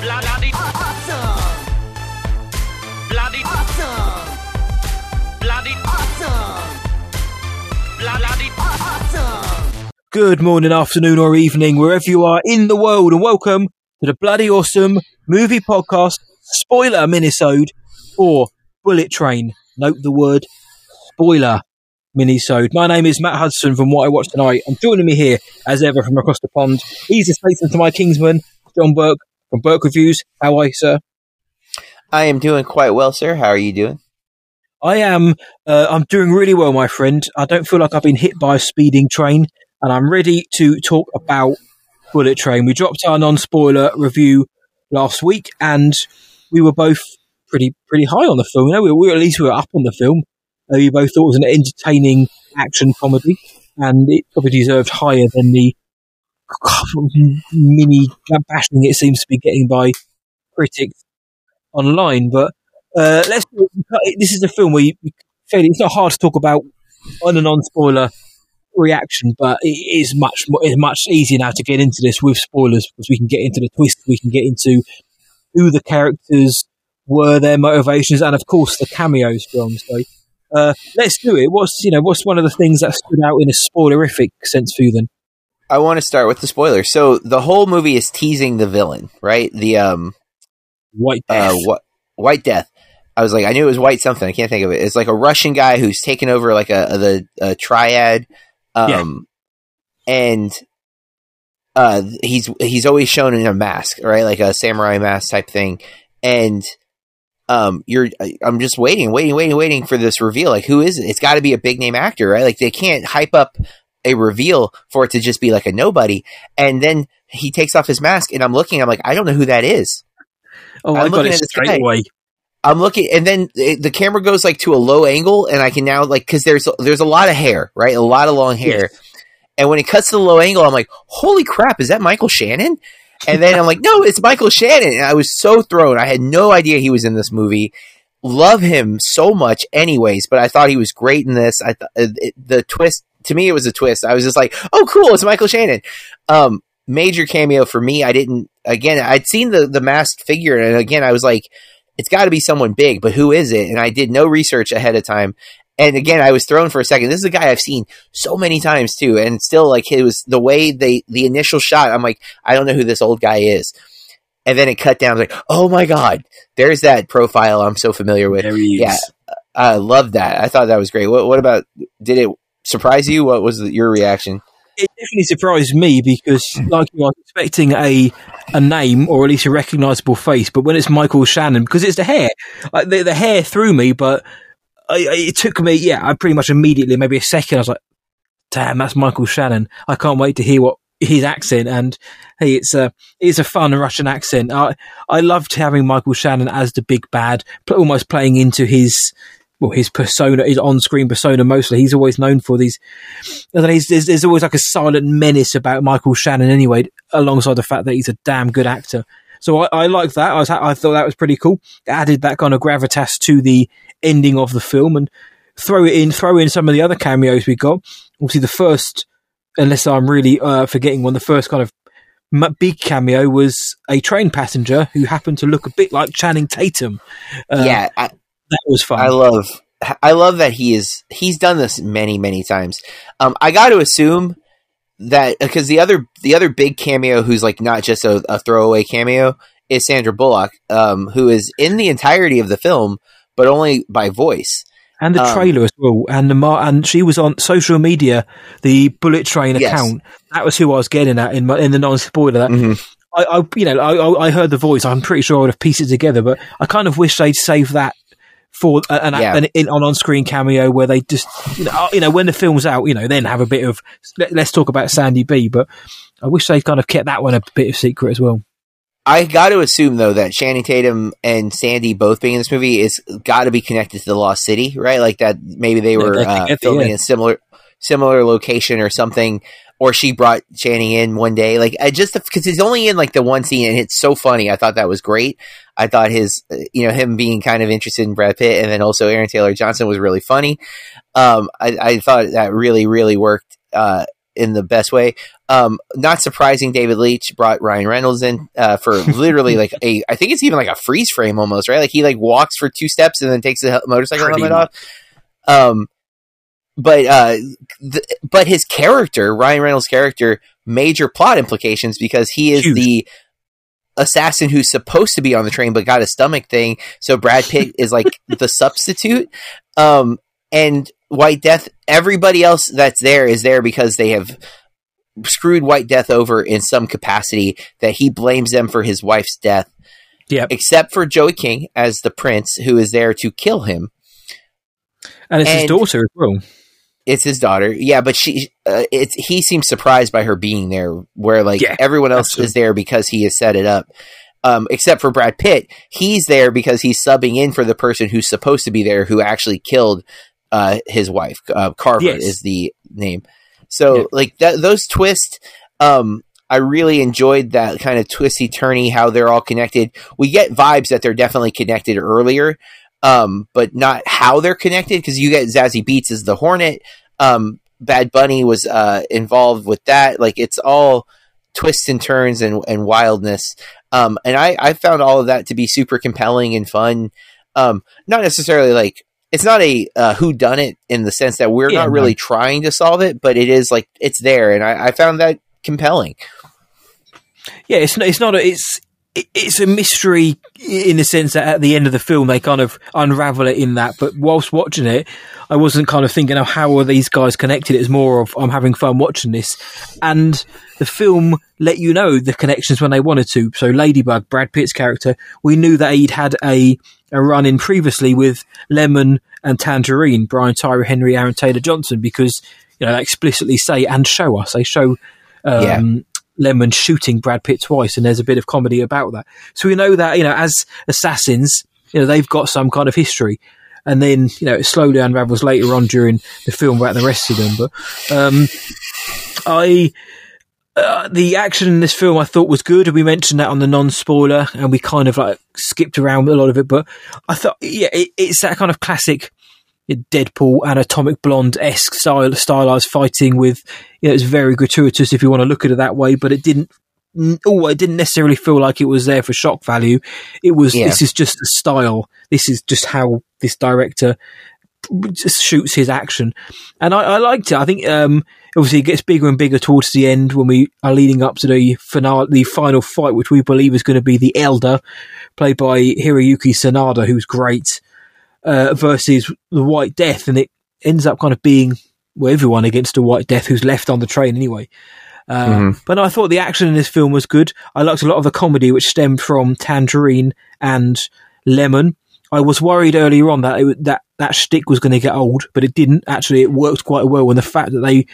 Bloody Awesome! bloody Awesome! bloody Awesome! bloody Awesome! Good morning, afternoon, or evening, wherever you are in the world, and welcome to the bloody awesome movie podcast spoiler minisode for Bullet Train. Note the word spoiler minisode. My name is Matt Hudson from What I Watched Tonight, and joining me here, as ever, from across the pond, he's the statesman to my kingsman, John Burke from Burke Reviews. How are you, sir? I am doing quite well, sir. How are you doing? I am. Uh, I'm doing really well, my friend. I don't feel like I've been hit by a speeding train, and I'm ready to talk about Bullet Train. We dropped our non-spoiler review last week, and we were both pretty pretty high on the film. You know, we, we at least we were up on the film. Uh, we both thought it was an entertaining action comedy, and it probably deserved higher than the mini bashing it seems to be getting by critics online. But uh, let's. This is a film where you, fairly, it's not hard to talk about on a non-spoiler reaction, but it is much it's much easier now to get into this with spoilers because we can get into the twist, we can get into who the characters were, their motivations, and of course the cameos from. So uh, let's do it. What's you know what's one of the things that stood out in a spoilerific sense for you then? I want to start with the spoiler. So the whole movie is teasing the villain, right? The um White uh Death. what White Death. I was like, I knew it was White something. I can't think of it. It's like a Russian guy who's taken over like a, a the a triad, um, and uh, he's he's always shown in a mask, right, like a samurai mask type thing, and um, you're I'm just waiting, waiting, waiting, waiting for this reveal. Like, who is it? It's got to be a big name actor, right? Like, they can't hype up a reveal for it to just be like a nobody, and then he takes off his mask, and I'm looking, I'm like, I don't know who that is. oh, I I'm got looking it at this straight guy. away. I'm looking, and then it, the camera goes like to a low angle, and I can now like because there's there's a lot of hair, right? A lot of long hair, and when it cuts to the low angle, I'm like, holy crap, is that Michael Shannon? And then I'm like, no, it's Michael Shannon. And I was so thrown. I had no idea he was in this movie. Love him so much, anyways. But I thought he was great in this. I th- uh, it, the twist to me, it was a twist. I was just like, oh, cool, it's Michael Shannon. Um, major cameo for me. I didn't. Again, I'd seen the the masked figure, and again, I was like, it's got to be someone big, but who is it? And I did no research ahead of time. And again, I was thrown for a second. This is a guy I've seen so many times too, and still like it was the way they the initial shot. I'm like, I don't know who this old guy is. And then it cut down. Like, oh my god, there's that profile I'm so familiar with. There he is. Yeah. I love that. I thought that was great. What, what about? Did it surprise you? What was the, your reaction? it definitely surprised me because, like you, I was expecting a a name or at least a recognizable face, but when it's Michael Shannon, because it's the hair, like the, the hair threw me, but I, I, it took me, yeah, I pretty much immediately, maybe a second, I was like, damn, that's Michael Shannon. I can't wait to hear what his accent and hey it's a it's a fun russian accent i i loved having michael shannon as the big bad almost playing into his well, his persona, his on-screen persona mostly. He's always known for these. There's, always like a silent menace about Michael Shannon anyway, alongside the fact that he's a damn good actor. So I, I like that. I was, I thought that was pretty cool. Added that kind of gravitas to the ending of the film and throw it in, throw in some of the other cameos we got. Obviously, the first, unless I'm really uh, forgetting one, the first kind of big cameo was a train passenger who happened to look a bit like Channing Tatum. Uh, yeah, I, that was fun. I love I love that he is he's done this many many times. Um, I got to assume that because the other the other big cameo who's like not just a, a throwaway cameo is Sandra Bullock, um, who is in the entirety of the film but only by voice. and the um, trailer as well, and the mar- and she was on social media, the Bullet Train Yes. account. That was who I was getting at in my, in the non-spoiler. That Mhm. I, I, you know, I, I- I heard the voice. I'm pretty sure I would have pieced it together, but I kind of wish they'd save that for an, Yeah. an, in on on-screen cameo where they just, you know, uh, you know, when the film's out, you know, then have a bit of let, let's talk about Sandy B. But I wish they kind of kept that one a bit of secret as well. I got to assume though that Channing Tatum and Sandy both being in this movie is got to be connected to the Lost City, right? Like that maybe they were uh, filming a similar similar location or something, or she brought Channing in one day. Like I just because he's only in like the one scene and it's so funny. I thought that was great. I thought his uh, you know him being kind of interested in Brad Pitt and then also Aaron Taylor Johnson was really funny. Um, I, I thought that really really worked. Uh, in the best way. Um, not surprising, David Leitch brought Ryan Reynolds in uh, for literally like a, I think it's even like a freeze frame almost, right? Like he like walks for two steps and then takes the motorcycle Pretty helmet off. Um, but uh, th- but his character, Ryan Reynolds' character, major plot implications because he is Huge. the assassin who's supposed to be on the train but got a stomach thing. So Brad Pitt is like the substitute. Um, and White Death, everybody else that's there is there because they have screwed White Death over in some capacity that he blames them for his wife's death, Yep. except for Joey King as the prince who is there to kill him. And it's his daughter as well. It's his daughter, yeah, but she, uh, it's he seems surprised by her being there, where like Yeah, everyone else absolutely. is there because he has set it up. Um, except for Brad Pitt, he's there because he's subbing in for the person who's supposed to be there, who actually killed uh, his wife. Uh, Carver Yes. is the name. So Yeah. like that, those twists, um, I really enjoyed that kind of twisty turny how they're all connected. We get vibes that they're definitely connected earlier, um, but not how they're connected because you get Zazie Beetz as the Hornet. Um, Bad Bunny was uh, involved with that. Like it's all twists and turns and, and wildness. Um, and I, I found all of that to be super compelling and fun. Um, not necessarily like it's not a uh, who done it in the sense that we're Yeah, not really trying to solve it, but it is like it's there, and I, I found that compelling. Yeah, it's not, it's not a, it's it- it's a mystery in the sense that at the end of the film they kind of unravel it in that. But whilst watching it, I wasn't kind of thinking, "Oh, how are these guys connected?" It's more of I'm having fun watching this, and the film let you know the connections when they wanted to. So Ladybug, Brad Pitt's character, we knew that he'd had a a run in previously with Lemon and Tangerine, Brian Tyree Henry, Aaron Taylor Johnson, because you know they explicitly say and show us. They show um, Yeah. Lemon shooting Brad Pitt twice, and there's a bit of comedy about that. So we know that you know, as assassins, you know, they've got some kind of history, and then you know, it slowly unravels later on during the film about the rest of them. But um, I. Uh, the action in this film I thought was good. We mentioned that on the non-spoiler, and we kind of like skipped around a lot of it. But I thought, yeah, it, it's that kind of classic Deadpool and Atomic Blonde esque style, stylized fighting with, you know, it's very gratuitous if you want to look at it that way, but it didn't. Oh, it didn't necessarily feel like it was there for shock value. It was. Yeah. This is just a style. This is just how this director just shoots his action, and I, I liked it. I think um, obviously it gets bigger and bigger towards the end when we are leading up to the finale, the final fight, which we believe is going to be the Elder, played by Hiroyuki Sanada, who's great uh, versus the White Death, and it ends up kind of being well, everyone against the White Death who's left on the train anyway. Uh, Mhm. But no, I thought the action in this film was good. I liked a lot of the comedy which stemmed from Tangerine and Lemon. I was worried earlier on that it, that that shtick was going to get old, but it didn't. Actually, it worked quite well. And the fact that they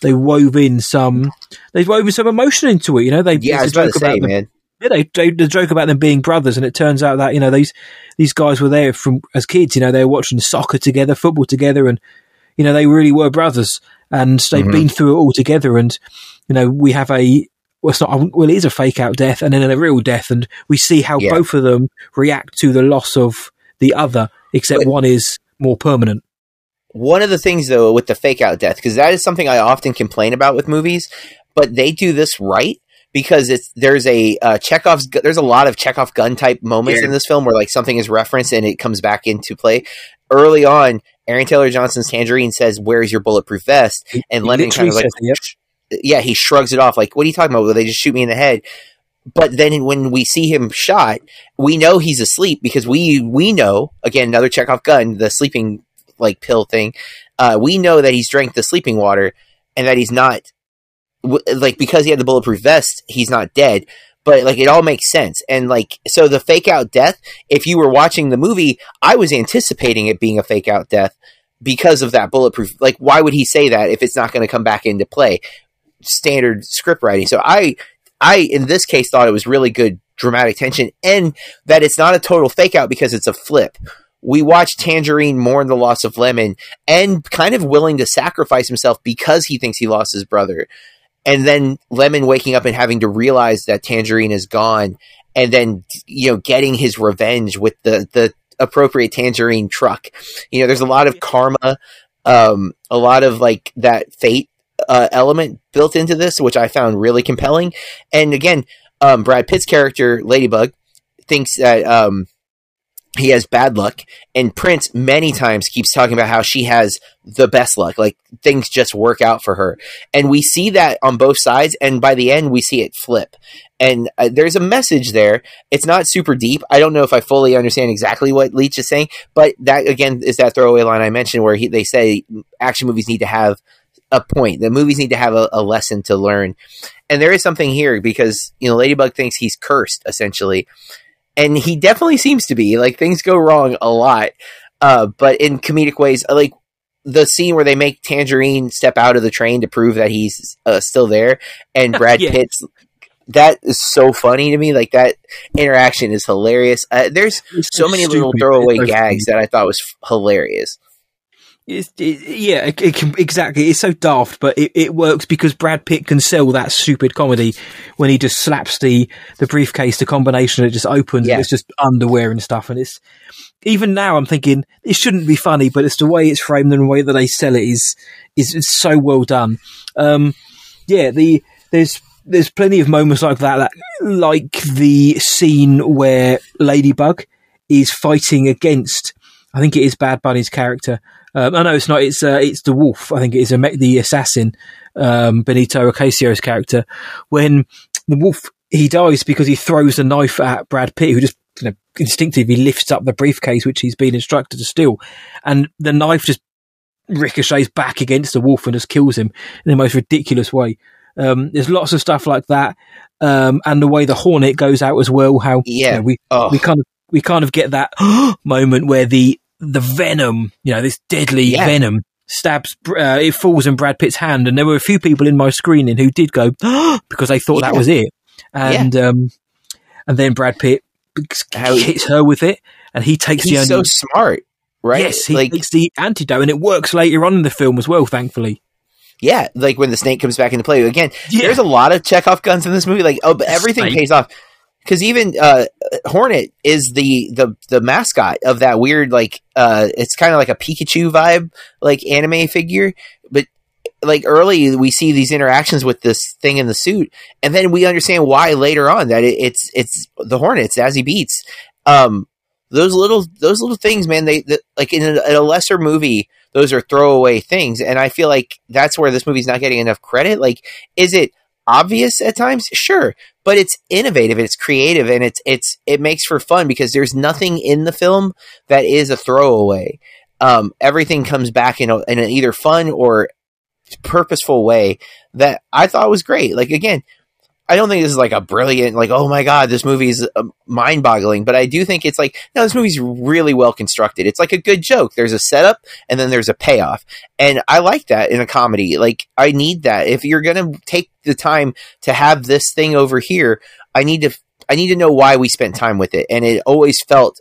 they wove in some they wove in some emotion into it. You know, they Yeah, I was about to say, man. Yeah, they, they the joke about them being brothers, and it turns out that you know these these guys were there from as kids. You know, they were watching soccer together, football together, and you know they really were brothers, and they've Mhm. been through it all together. And you know, we have a well, it's not well, it is a fake out death, and then a real death, and we see how Yeah. both of them react to the loss of the other, except But- one is more permanent. One of the things though with the fake out death, because that is something I often complain about with movies, but they do this right because it's there's a uh, Chekhov's there's a lot of Chekhov gun type moments Yeah. in this film where like something is referenced and it comes back into play. Early on, Aaron Taylor Johnson's Tangerine says, "Where's your bulletproof vest?" And He Lemon kind of like, says yep. yeah, he shrugs it off like, "What are you talking about? Will they just shoot me in the head?" But then when we see him shot, we know he's asleep because we we know again another Chekhov gun, the sleeping like pill thing. Uh, we know that he's drank the sleeping water and that he's not like because he had the bulletproof vest, he's not dead. But like it all makes sense, and like so the fake out death. If you were watching the movie, I was anticipating it being a fake out death because of that bulletproof. Like, why would he say that if it's not going to come back into play? Standard script writing. So I, I in this case thought it was really good dramatic tension, and that it's not a total fake out because it's a flip. We watch Tangerine mourn the loss of Lemon and kind of willing to sacrifice himself because he thinks he lost his brother. And then Lemon waking up and having to realize that Tangerine is gone and then, you know, getting his revenge with the, the appropriate Tangerine truck. You know, there's a lot of karma, um, a lot of like that fate uh, element built into this, which I found really compelling. And again, um, Brad Pitt's character Ladybug thinks that um, he has bad luck, and Prince many times keeps talking about how she has the best luck, like things just work out for her, and we see that on both sides. And by the end, we see it flip, and uh, there's a message there. It's not super deep. I don't know if I fully understand exactly what Leitch is saying, but that again is that throwaway line I mentioned where he, they say action movies need to have a point. The movies need to have a, a lesson to learn, and there is something here because you know Ladybug thinks he's cursed essentially and he definitely seems to be like things go wrong a lot uh, but in comedic ways uh, like the scene where they make tangerine step out of the train to prove that he's uh, still there and brad Yeah. pitt's that is so funny to me like that interaction is hilarious. Uh, there's It's so many little throwaway gags that i thought was f- hilarious It's, it, yeah, it, it can, exactly. It's so daft, but it, it works because Brad Pitt can sell that stupid comedy when he just slaps the, the briefcase, the combination, it just opens Yeah. and it's just underwear and stuff. And it's, even now I'm thinking it shouldn't be funny, but it's the way it's framed and the way that they sell it is, is, is so well done. Um, yeah, the, there's, there's plenty of moments like that, like, like the scene where Ladybug is fighting against, I think it is Bad Bunny's character. Um, I know it's not. It's uh, it's the wolf. I think it is a, me- the assassin, um, Benito Ocasio's character. When the wolf he dies because he throws a knife at Brad Pitt, who just you know, instinctively lifts up the briefcase which he's been instructed to steal, and the knife just ricochets back against the wolf and just kills him in the most ridiculous way. Um, there's lots of stuff like that, um, and the way the hornet goes out as well. How you Yeah. know, we oh we kind of we kind of get that moment where the the venom, you know, this deadly Yeah. venom stabs. Uh, it falls in Brad Pitt's hand, and there were a few people in my screening who did go because they thought that was it, and um, and then Brad Pitt How- hits her with it, and he takes the he's only. so smart right Yes, he like takes the antidote, and it works later on in the film as well. Thankfully, yeah like when the snake comes back into play again Yeah. there's a lot of Chekhov guns in this movie. Like, oh, but everything Snake. pays off because even uh, Hornet is the the the mascot of that weird like uh, it's kind of like a Pikachu vibe like anime figure, but like early we see these interactions with this thing in the suit, and then we understand why later on that it, it's it's the Hornet, it's Zazie Beetz. Um, those little those little things, man. They, that like in a, in a lesser movie, those are throwaway things, and I feel like that's where this movie's not getting enough credit. Like, is it obvious at times? Sure, but it's innovative, it's creative, and it's it's it makes for fun because there's nothing in the film that is a throwaway. Um, everything comes back in, a, in an either fun or purposeful way that I thought was great. Like again, I don't think this is like a brilliant, like oh my god, this movie is uh, mind boggling. But I do think it's like no, this movie's really well constructed. It's like a good joke. There's a setup and then there's a payoff, and I like that in a comedy. Like I need that. If you're gonna take the time to have this thing over here, I need to. I need to know why we spent time with it, and it always felt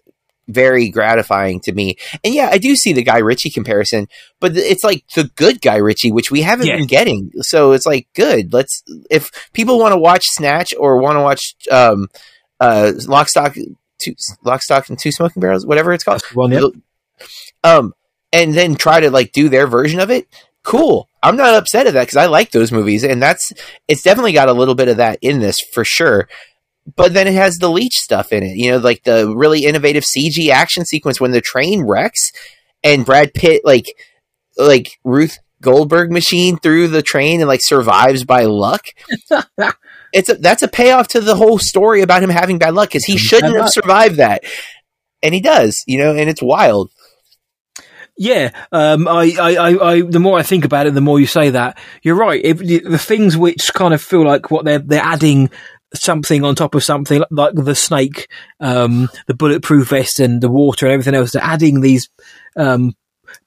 very gratifying to me. And yeah, I do see the Guy Ritchie comparison, but it's like the good Guy Ritchie, which we haven't Yeah. been getting. So it's like good. Let's if people want to watch Snatch or want to watch um uh Lock Stock two Lock Stock and Two Smoking Barrels, whatever it's called. that's one. Yeah. Um and then try to like do their version of it. Cool. I'm not upset at that because I like those movies, and that's it's definitely got a little bit of that in this for sure. But then it has the Leitch stuff in it, you know, like the really innovative CG action sequence when the train wrecks and Brad Pitt like like Rube Goldberg machine through the train and like survives by luck. it's a, that's a payoff to the whole story about him having bad luck because he shouldn't have survived that, and he does, you know, and it's wild. Yeah, um, I, I, I, the more I think about it, the more you say that you're right. If, the the things which kind of feel like what they're they're adding something on top of something, like the snake, um, the bulletproof vest, and the water and everything else. They're adding these um,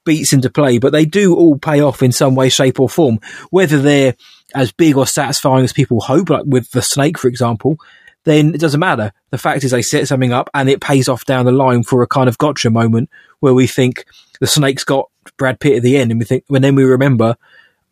beats into play, but they do all pay off in some way, shape, or form. Whether they're as big or satisfying as people hope, like with the snake, for example, then it doesn't matter. The fact is, they set something up and it pays off down the line for a kind of gotcha moment where we think the snake's got Brad Pitt at the end, and we think, when then we remember,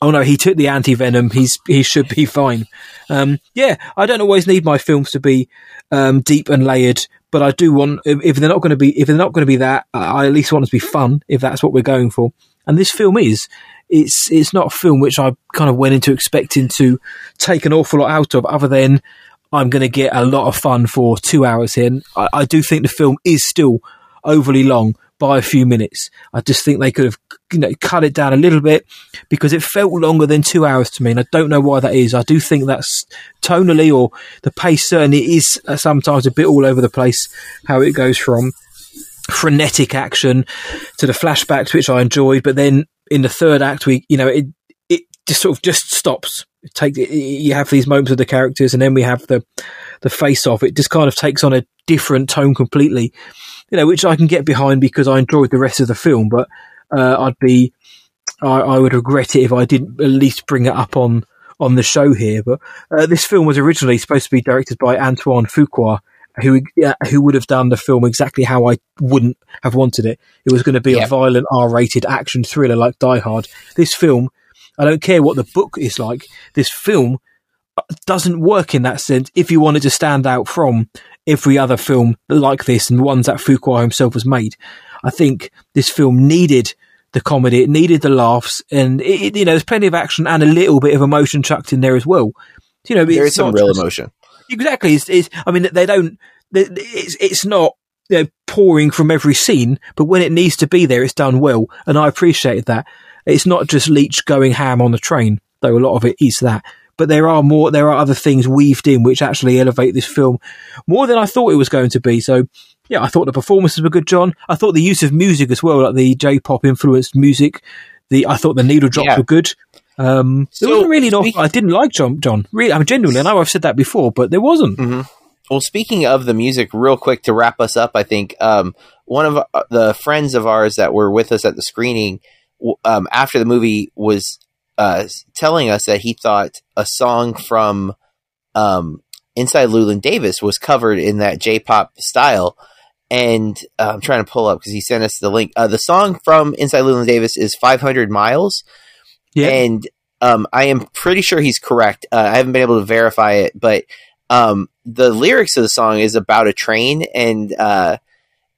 oh no, he took the anti venom. He's he should be fine. Um, yeah, I don't always need my films to be um, deep and layered, but I do want if, they're not going to be if they're not going to be that, I at least want them to be fun if that's what we're going for. And this film is it's it's not a film which I kind of went into expecting to take an awful lot out of, other than I'm going to get a lot of fun for two hours in. I, I do think the film is still overly long by a few minutes. I just think they could have you know cut it down a little bit because it felt longer than two hours to me, and I don't know why that is. I do think that's tonally or the pace certainly is uh, sometimes a bit all over the place. How it goes from frenetic action to the flashbacks, which I enjoyed, but then in the third act, we you know it it just sort of just stops. It take you have these moments of the characters, and then we have the the face off. It just kind of takes on a different tone completely, you know, which I can get behind because I enjoyed the rest of the film. But uh, I'd be I, I would regret it if I didn't at least bring it up on on the show here. But uh, this film was originally supposed to be directed by Antoine Fuqua, who uh, who would have done the film exactly how I wouldn't have wanted it. It was going to be Yeah. a violent R-rated action thriller like Die Hard. This film, I don't care what the book is like. This film doesn't work in that sense. If you wanted to stand out from every other film like this and the ones that Fuqua himself has made, I think this film needed the comedy, it needed the laughs, and it, you know, there's plenty of action and a little bit of emotion chucked in there as well. You know, There it's some real just- emotion. Exactly. It's, it's, I mean, they don't. It's it's not you know, pouring from every scene, but when it needs to be there, it's done well, and I appreciated that. It's not just Leitch going ham on the train, though a lot of it is that. But there are more. There are other things weaved in which actually elevate this film more than I thought it was going to be. So, yeah, I thought the performances were good, John. I thought the use of music as well, like the J-pop influenced music. The I thought the needle drops Yeah. were good. Um, there wasn't really an speak- I didn't like John. John, really, I mean, genuinely. I know I've said that before, but there wasn't. Mm-hmm. Well, speaking of the music, real quick to wrap us up, I think um, one of uh, the friends of ours that were with us at the screening um, after the movie was uh, telling us that he thought a song from um, Inside Llewyn Davis was covered in that J-pop style. And uh, I'm trying to pull up because he sent us the link. Uh, the song from Inside Llewyn Davis is 500 Miles. Yeah. And um, I am pretty sure he's correct. Uh, I haven't been able to verify it, but um, the lyrics of the song is about a train, and uh,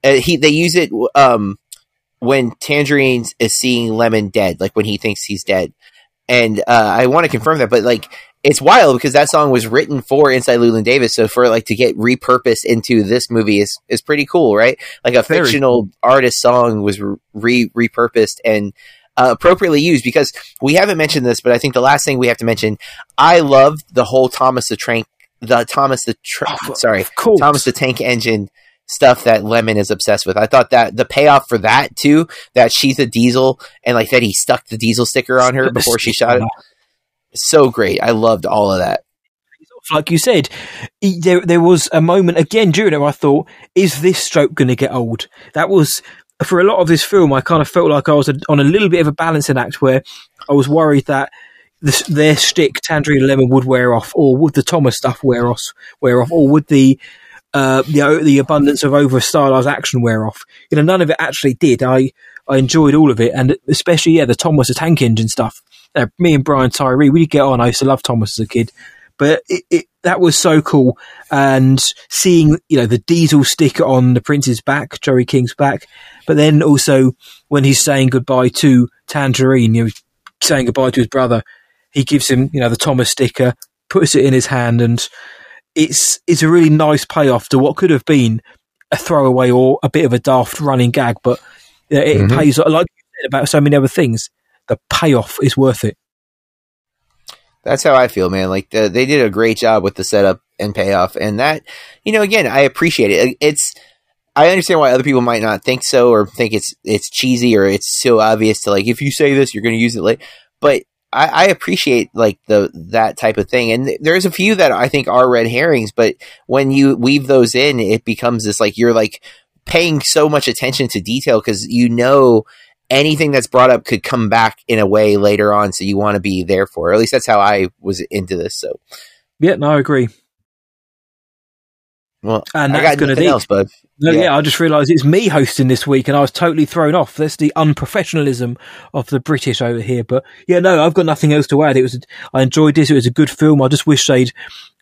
uh, he they use it um, when Tangerine is seeing Lemon dead, like when he thinks he's dead. And uh, I want to confirm that, but like it's wild because that song was written for Inside Llewyn Davis, so for like to get repurposed into this movie is is pretty cool, right? Like a Very fictional artist song was re repurposed and uh, appropriately used because we haven't mentioned this, but I think the last thing we have to mention, I loved the whole Thomas the Tank, the Thomas the Tra- Oh, sorry, Thomas the Tank Engine stuff that Lemon is obsessed with. I thought that the payoff for that too, that she's a diesel and like that he stuck the diesel sticker on her before she shot it, so great. I loved all of that. like you said, there there was a moment again during it I thought, is this stroke going to get old? That was for a lot of this film. I kind of felt like I was a, on a little bit of a balancing act where I was worried that this, their stick, Tangerine Lemon, would wear off, or would the Thomas stuff wear off, wear off, or would the uh, the the abundance of over stylized action wear off? You know, none of it actually did. I I enjoyed all of it, and especially yeah, the Thomas the tank engine stuff. Uh, me and Brian Tyree, we get on. I used to love Thomas as a kid but it, it, that was so cool. And seeing, you know, the diesel sticker on the prince's back, Joey King's back, but then also when he's saying goodbye to Tangerine, you know, saying goodbye to his brother, he gives him, you know, the Thomas sticker, puts it in his hand, and it's it's a really nice payoff to what could have been a throwaway or a bit of a daft running gag, but it Mhm. pays like you said about so many other things. The payoff is worth it. That's how I feel, man. Like the, they did a great job with the setup and payoff, and that, you know, again, I appreciate it. It's, I understand why other people might not think so or think it's it's cheesy or it's so obvious to like if you say this, you're going to use it later. But I, I appreciate like the that type of thing, and there's a few that I think are red herrings. But when you weave those in, it becomes this like you're like paying so much attention to detail because you know anything that's brought up could come back in a way later on, so you want to be there for. Or at least that's how I was into this. So, Yeah, no, I agree. well, And I that's got to nothing be else, bud. No, Yeah. yeah. I just realised it's me hosting this week, and I was totally thrown off. That's the unprofessionalism of the British over here. But yeah, no, I've got nothing else to add. It was, I enjoyed this. It was a good film. I just wish they'd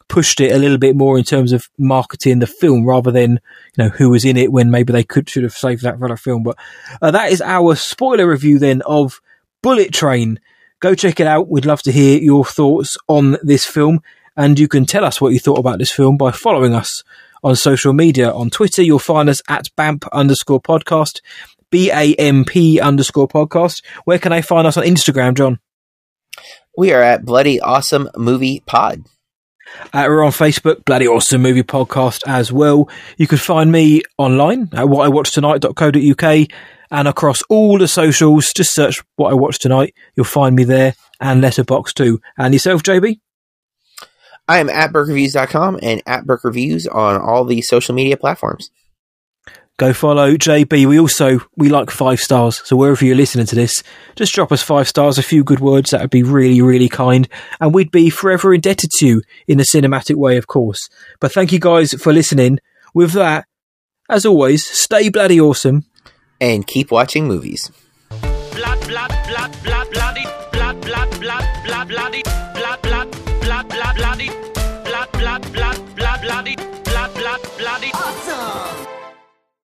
pushed it a little bit more in terms of marketing the film rather than you know who was in it when maybe they could should have saved that for a film. But uh, that is our spoiler review then of Bullet Train. Go check it out. We'd love to hear your thoughts on this film. And you can tell us what you thought about this film by following us on social media. On Twitter, you'll find us at BAMP underscore podcast, B A M P underscore podcast. Where can I find us on Instagram, John? We are at Bloody Awesome Movie Pod. Uh, we're on Facebook, Bloody Awesome Movie Podcast as well. You can find me online at whatIwatched.tonight.co.uk and across all the socials. Just search What I Watch Tonight. You'll find me there and Letterboxd too. And yourself, JB? I am at BurkeReviews.com and at Burke Reviews on all the social media platforms. Go follow JB. We also we like five stars. So wherever you're listening to this, just drop us five stars, a few good words. That would be really, really kind, and we'd be forever indebted to you in a cinematic way, of course. But thank you guys for listening. With that, as always, stay bloody awesome. And keep watching movies. blood, blood, blood, blood, blood,